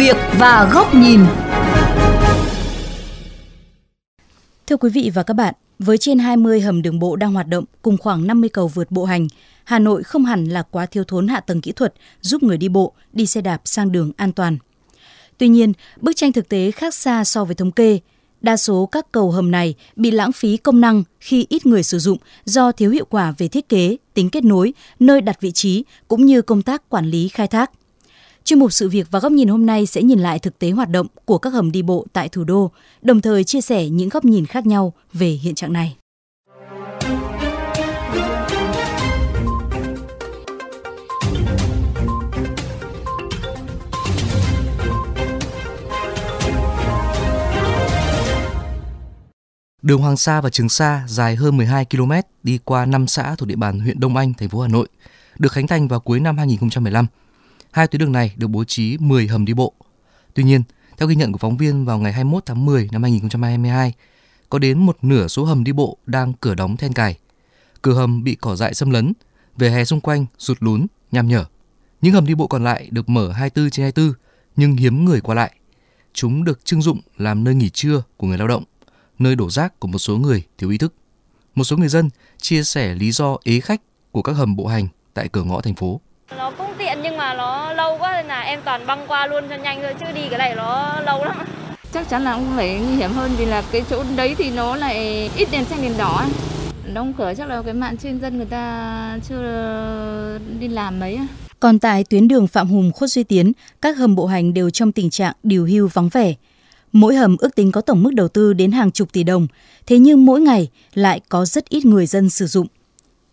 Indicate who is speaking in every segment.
Speaker 1: việc và góc nhìn.
Speaker 2: Thưa quý vị và các bạn, với trên 20 hầm đường bộ đang hoạt động cùng khoảng 50 cầu vượt bộ hành, Hà Nội không hẳn là quá thiếu thốn hạ tầng kỹ thuật giúp người đi bộ, đi xe đạp sang đường an toàn. Tuy nhiên, bức tranh thực tế khác xa so với thống kê. Đa số các cầu hầm này bị lãng phí công năng khi ít người sử dụng do thiếu hiệu quả về thiết kế, tính kết nối, nơi đặt vị trí cũng như công tác quản lý khai thác. Chuyên mục sự việc và góc nhìn hôm nay sẽ nhìn lại thực tế hoạt động của các hầm đi bộ tại thủ đô, đồng thời chia sẻ những góc nhìn khác nhau về hiện trạng này.
Speaker 3: Đường Hoàng Sa và Trường Sa dài hơn 12 km đi qua 5 xã thuộc địa bàn huyện Đông Anh, thành phố Hà Nội, được khánh thành vào cuối năm 2015. Hai tuyến đường này được bố trí 10 hầm đi bộ. Tuy nhiên, theo ghi nhận của phóng viên vào ngày 21 tháng 10 năm 2022, có đến một nửa số hầm đi bộ đang cửa đóng then cài. Cửa hầm bị cỏ dại xâm lấn, về hè xung quanh sụt lún, nham nhở. Những hầm đi bộ còn lại được mở 24 trên 24 nhưng hiếm người qua lại. Chúng được trưng dụng làm nơi nghỉ trưa của người lao động, nơi đổ rác của một số người thiếu ý thức. Một số người dân chia sẻ lý do ế khách của các hầm bộ hành tại cửa ngõ thành phố.
Speaker 4: Nó cũng nhưng mà nó lâu quá nên là em toàn băng qua luôn cho nhanh thôi chứ đi cái này nó lâu lắm.
Speaker 5: Chắc chắn là cũng phải nguy hiểm hơn vì là cái chỗ đấy thì nó lại ít đèn xanh đèn đỏ. Đóng cửa chắc là cái mạng chuyên dân người ta chưa đi làm mấy.
Speaker 2: Còn tại tuyến đường Phạm Hùng Khuất Duy Tiến, các hầm bộ hành đều trong tình trạng điều hưu vắng vẻ. Mỗi hầm ước tính có tổng mức đầu tư đến hàng chục tỷ đồng, thế nhưng mỗi ngày lại có rất ít người dân sử dụng.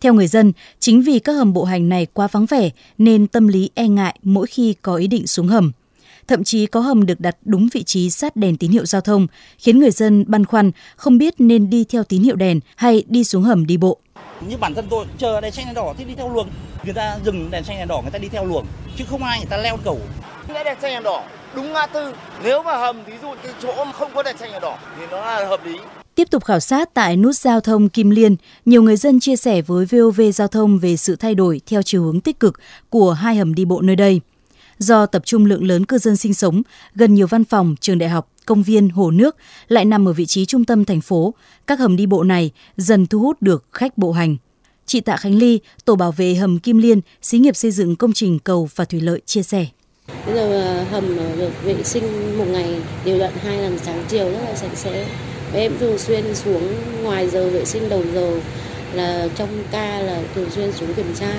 Speaker 2: Theo người dân, chính vì các hầm bộ hành này quá vắng vẻ nên tâm lý e ngại mỗi khi có ý định xuống hầm. Thậm chí có hầm được đặt đúng vị trí sát đèn tín hiệu giao thông, khiến người dân băn khoăn không biết nên đi theo tín hiệu đèn hay đi xuống hầm đi bộ.
Speaker 6: Như bản thân tôi chờ đèn xanh đèn đỏ thì đi theo luồng. Người ta dừng đèn xanh đèn đỏ người ta đi theo luồng, chứ không ai người ta leo cầu.
Speaker 7: Nghe đèn xanh đèn đỏ đúng ngã tư. Nếu mà hầm ví dụ cái chỗ không có đèn xanh đèn đỏ thì nó là hợp lý.
Speaker 2: Tiếp tục khảo sát tại nút giao thông Kim Liên, nhiều người dân chia sẻ với VOV Giao thông về sự thay đổi theo chiều hướng tích cực của hai hầm đi bộ nơi đây. Do tập trung lượng lớn cư dân sinh sống, gần nhiều văn phòng, trường đại học, công viên, hồ nước lại nằm ở vị trí trung tâm thành phố, các hầm đi bộ này dần thu hút được khách bộ hành. Chị Tạ Khánh Ly, tổ bảo vệ hầm Kim Liên, xí nghiệp xây dựng công trình cầu và thủy lợi chia sẻ.
Speaker 8: Bây giờ hầm được vệ sinh một ngày, đều đặn hai lần sáng chiều rất là sạch sẽ. Và em thường xuyên xuống ngoài giờ vệ sinh đầu giờ là trong ca là thường xuyên xuống kiểm tra.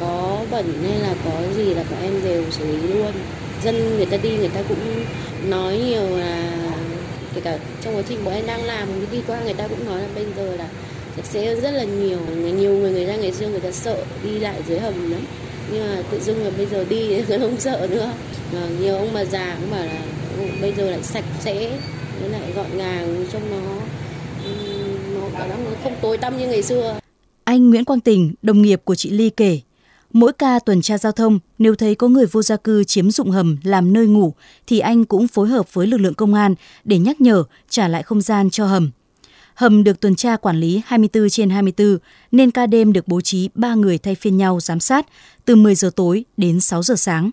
Speaker 8: Có bẩn hay là có gì là bọn em đều xử lý luôn. Dân người ta đi người ta cũng nói nhiều là kể cả trong quá trình bọn em đang làm đi qua người ta cũng nói là bây giờ là sạch sẽ rất là nhiều. Nhiều người người ta ngày xưa người ta sợ đi lại dưới hầm lắm nhưng mà tự dưng là bây giờ đi không sợ nữa à, nhiều ông bà già cũng bảo là bây giờ lại sạch sẽ với lại gọn gàng trong nó nó cảm nó không tối tăm như ngày xưa.
Speaker 2: Anh Nguyễn Quang Tình, đồng nghiệp của chị Ly kể, mỗi ca tuần tra giao thông nếu thấy có người vô gia cư chiếm dụng hầm làm nơi ngủ thì anh cũng phối hợp với lực lượng công an để nhắc nhở trả lại không gian cho hầm. Hầm được tuần tra quản lý 24 trên 24 nên ca đêm được bố trí 3 người thay phiên nhau giám sát từ 10 giờ tối đến 6 giờ sáng.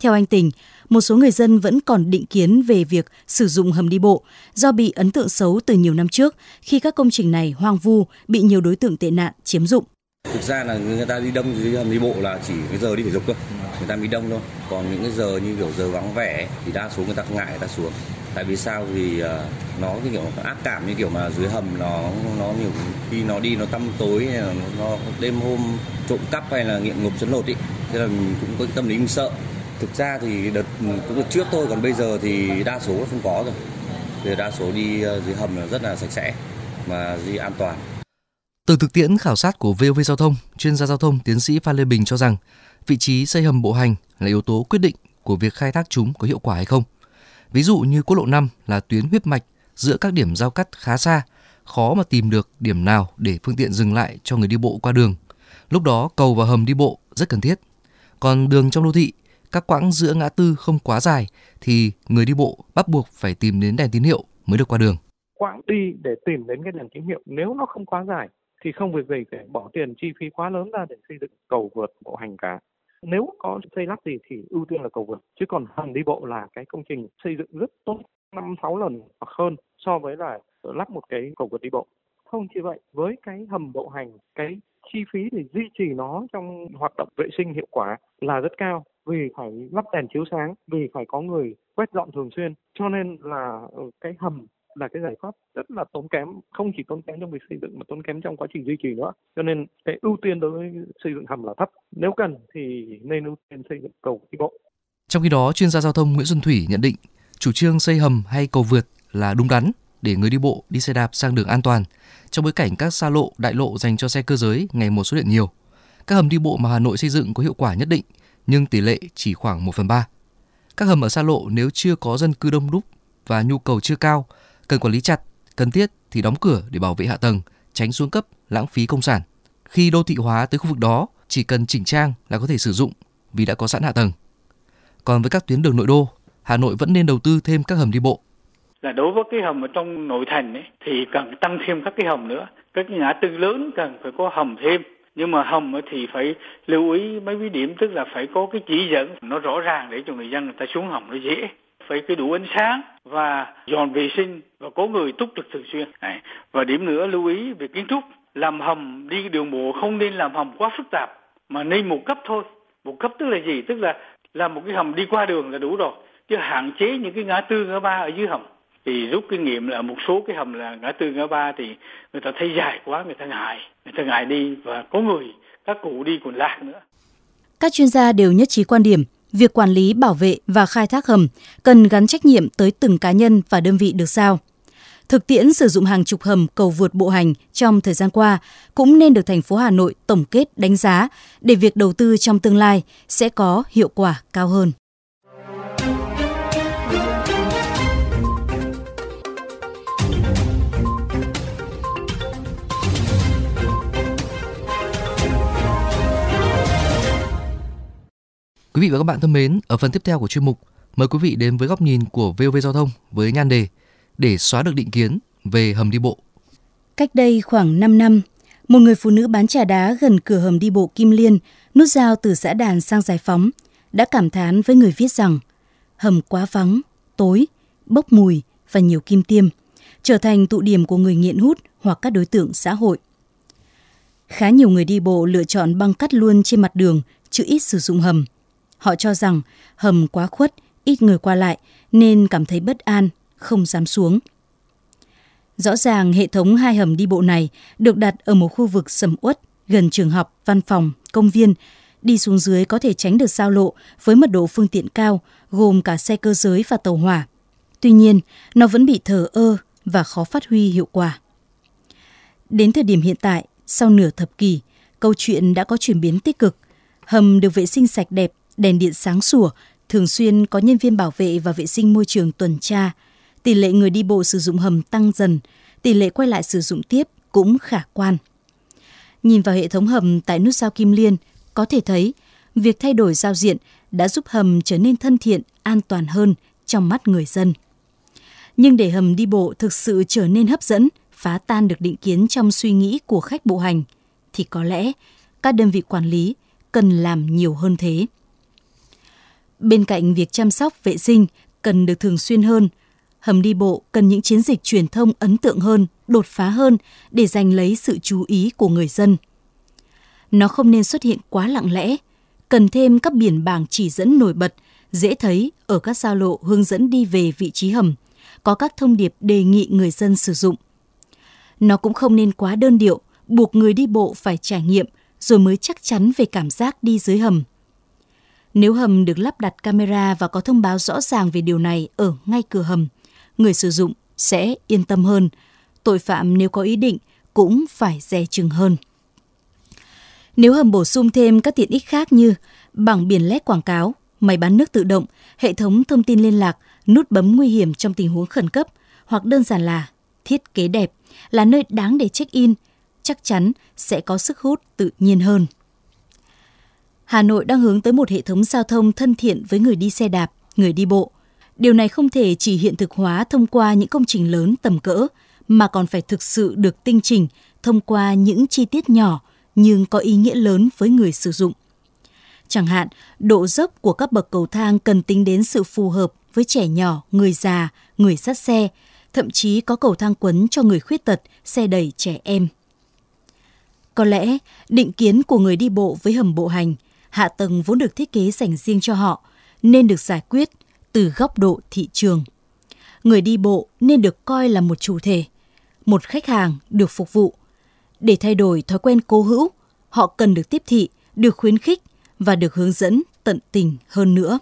Speaker 2: Theo anh Tình, một số người dân vẫn còn định kiến về việc sử dụng hầm đi bộ do bị ấn tượng xấu từ nhiều năm trước khi các công trình này hoang vu, bị nhiều đối tượng tệ nạn chiếm dụng.
Speaker 9: Thực ra là người ta đi đông dưới hầm đi bộ là chỉ cái giờ đi thể dục thôi, người ta đi đông thôi. Còn những cái giờ như kiểu giờ vắng vẻ thì đa số người ta ngại người ta xuống. Tại vì sao? Thì uh, ờ, nó cái kiểu ác cảm như kiểu mà dưới hầm nó nó nhiều khi nó đi nó tăm tối nó, nó đêm hôm trộm cắp hay là nghiện ngục chấn lột ý. Thế là mình cũng có cái tâm lý mình sợ. Thực ra thì đợt cũng được trước thôi còn bây giờ thì đa số không có rồi. Thì đa số đi ờ, dưới hầm là rất là sạch sẽ mà đi an toàn.
Speaker 3: Từ thực tiễn khảo sát của VOV Giao thông, chuyên gia giao thông tiến sĩ Phan Lê Bình cho rằng vị trí xây hầm bộ hành là yếu tố quyết định của việc khai thác chúng có hiệu quả hay không. Ví dụ như quốc lộ 5 là tuyến huyết mạch giữa các điểm giao cắt khá xa, khó mà tìm được điểm nào để phương tiện dừng lại cho người đi bộ qua đường. Lúc đó cầu và hầm đi bộ rất cần thiết. Còn đường trong đô thị các quãng giữa ngã tư không quá dài thì người đi bộ bắt buộc phải tìm đến đèn tín hiệu mới được qua đường.
Speaker 10: Quãng đi để tìm đến cái đèn tín hiệu nếu nó không quá dài thì không việc gì phải bỏ tiền chi phí quá lớn ra để xây dựng cầu vượt bộ hành cả nếu có xây lắp gì thì ưu tiên là cầu vượt, chứ còn hầm đi bộ là cái công trình xây dựng rất tốt, năm sáu lần hoặc hơn so với là lắp một cái cầu vượt đi bộ. Không chỉ vậy, với cái hầm bộ hành, cái chi phí để duy trì nó trong hoạt động vệ sinh hiệu quả là rất cao. Vì phải lắp đèn chiếu sáng, vì phải có người quét dọn thường xuyên, cho nên là cái hầm là cái giải pháp rất là tốn kém không chỉ tốn kém trong việc xây dựng mà tốn kém trong quá trình duy trì nữa cho nên cái ưu tiên đối với xây dựng hầm là thấp nếu cần thì nên ưu tiên xây dựng cầu đi bộ
Speaker 3: trong khi đó chuyên gia giao thông Nguyễn Xuân Thủy nhận định chủ trương xây hầm hay cầu vượt là đúng đắn để người đi bộ đi xe đạp sang đường an toàn trong bối cảnh các xa lộ, đại lộ dành cho xe cơ giới ngày một xuất hiện nhiều. Các hầm đi bộ mà Hà Nội xây dựng có hiệu quả nhất định, nhưng tỷ lệ chỉ khoảng 1 phần 3. Các hầm ở xa lộ nếu chưa có dân cư đông đúc và nhu cầu chưa cao, cần quản lý chặt, cần thiết thì đóng cửa để bảo vệ hạ tầng, tránh xuống cấp, lãng phí công sản. Khi đô thị hóa tới khu vực đó, chỉ cần chỉnh trang là có thể sử dụng vì đã có sẵn hạ tầng. Còn với các tuyến đường nội đô, Hà Nội vẫn nên đầu tư thêm các hầm đi bộ
Speaker 1: là đối với cái hầm ở trong nội thành ấy, thì cần tăng thêm các cái hầm nữa các ngã tư lớn cần phải có hầm thêm nhưng mà hầm thì phải lưu ý mấy cái điểm tức là phải có cái chỉ dẫn nó rõ ràng để cho người dân người ta xuống hầm nó dễ phải cái đủ ánh sáng và dọn vệ sinh và có người túc trực thường xuyên. Này. và điểm nữa lưu ý về kiến trúc. Làm hầm đi đường bộ không nên làm hầm quá phức tạp, mà nên một cấp thôi. Một cấp tức là gì? Tức là làm một cái hầm đi qua đường là đủ rồi. Chứ hạn chế những cái ngã tư, ngã ba ở dưới hầm. Thì rút kinh nghiệm là một số cái hầm là ngã tư, ngã ba thì người ta thấy dài quá, người ta ngại. Người ta ngại đi và có người, các cụ đi còn lạc nữa.
Speaker 2: Các chuyên gia đều nhất trí quan điểm việc quản lý, bảo vệ và khai thác hầm cần gắn trách nhiệm tới từng cá nhân và đơn vị được giao thực tiễn sử dụng hàng chục hầm cầu vượt bộ hành trong thời gian qua cũng nên được thành phố Hà Nội tổng kết đánh giá để việc đầu tư trong tương lai sẽ có hiệu quả cao hơn.
Speaker 3: Quý vị và các bạn thân mến, ở phần tiếp theo của chuyên mục, mời quý vị đến với góc nhìn của VOV Giao thông với nhan đề để xóa được định kiến về hầm đi bộ.
Speaker 2: Cách đây khoảng 5 năm, một người phụ nữ bán trà đá gần cửa hầm đi bộ Kim Liên, nút giao từ xã Đàn sang Giải Phóng, đã cảm thán với người viết rằng hầm quá vắng, tối, bốc mùi và nhiều kim tiêm, trở thành tụ điểm của người nghiện hút hoặc các đối tượng xã hội. Khá nhiều người đi bộ lựa chọn băng cắt luôn trên mặt đường, chứ ít sử dụng hầm – Họ cho rằng hầm quá khuất, ít người qua lại nên cảm thấy bất an, không dám xuống. Rõ ràng hệ thống hai hầm đi bộ này được đặt ở một khu vực sầm uất gần trường học, văn phòng, công viên. Đi xuống dưới có thể tránh được giao lộ với mật độ phương tiện cao gồm cả xe cơ giới và tàu hỏa. Tuy nhiên, nó vẫn bị thờ ơ và khó phát huy hiệu quả. Đến thời điểm hiện tại, sau nửa thập kỷ, câu chuyện đã có chuyển biến tích cực. Hầm được vệ sinh sạch đẹp đèn điện sáng sủa, thường xuyên có nhân viên bảo vệ và vệ sinh môi trường tuần tra. Tỷ lệ người đi bộ sử dụng hầm tăng dần, tỷ lệ quay lại sử dụng tiếp cũng khả quan. Nhìn vào hệ thống hầm tại nút giao Kim Liên, có thể thấy việc thay đổi giao diện đã giúp hầm trở nên thân thiện, an toàn hơn trong mắt người dân. Nhưng để hầm đi bộ thực sự trở nên hấp dẫn, phá tan được định kiến trong suy nghĩ của khách bộ hành, thì có lẽ các đơn vị quản lý cần làm nhiều hơn thế. Bên cạnh việc chăm sóc vệ sinh cần được thường xuyên hơn, hầm đi bộ cần những chiến dịch truyền thông ấn tượng hơn, đột phá hơn để giành lấy sự chú ý của người dân. Nó không nên xuất hiện quá lặng lẽ, cần thêm các biển bảng chỉ dẫn nổi bật, dễ thấy ở các giao lộ hướng dẫn đi về vị trí hầm, có các thông điệp đề nghị người dân sử dụng. Nó cũng không nên quá đơn điệu, buộc người đi bộ phải trải nghiệm rồi mới chắc chắn về cảm giác đi dưới hầm. Nếu hầm được lắp đặt camera và có thông báo rõ ràng về điều này ở ngay cửa hầm, người sử dụng sẽ yên tâm hơn. Tội phạm nếu có ý định cũng phải dè chừng hơn. Nếu hầm bổ sung thêm các tiện ích khác như bảng biển led quảng cáo, máy bán nước tự động, hệ thống thông tin liên lạc, nút bấm nguy hiểm trong tình huống khẩn cấp hoặc đơn giản là thiết kế đẹp là nơi đáng để check-in, chắc chắn sẽ có sức hút tự nhiên hơn. Hà Nội đang hướng tới một hệ thống giao thông thân thiện với người đi xe đạp, người đi bộ. Điều này không thể chỉ hiện thực hóa thông qua những công trình lớn tầm cỡ, mà còn phải thực sự được tinh chỉnh thông qua những chi tiết nhỏ nhưng có ý nghĩa lớn với người sử dụng. Chẳng hạn, độ dốc của các bậc cầu thang cần tính đến sự phù hợp với trẻ nhỏ, người già, người sát xe, thậm chí có cầu thang quấn cho người khuyết tật, xe đẩy trẻ em. Có lẽ, định kiến của người đi bộ với hầm bộ hành, hạ tầng vốn được thiết kế dành riêng cho họ, nên được giải quyết từ góc độ thị trường. Người đi bộ nên được coi là một chủ thể, một khách hàng được phục vụ. Để thay đổi thói quen cố hữu, họ cần được tiếp thị, được khuyến khích và được hướng dẫn tận tình hơn nữa.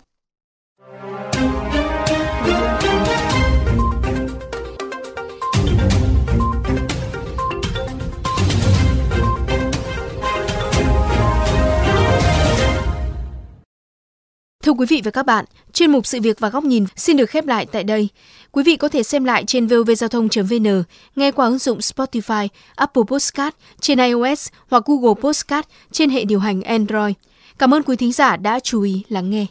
Speaker 11: Thưa quý vị và các bạn, chuyên mục sự việc và góc nhìn xin được khép lại tại đây. Quý vị có thể xem lại trên vovgiao thông.vn, nghe qua ứng dụng Spotify, Apple Podcast trên iOS hoặc Google Podcast trên hệ điều hành Android. Cảm ơn quý thính giả đã chú ý lắng nghe.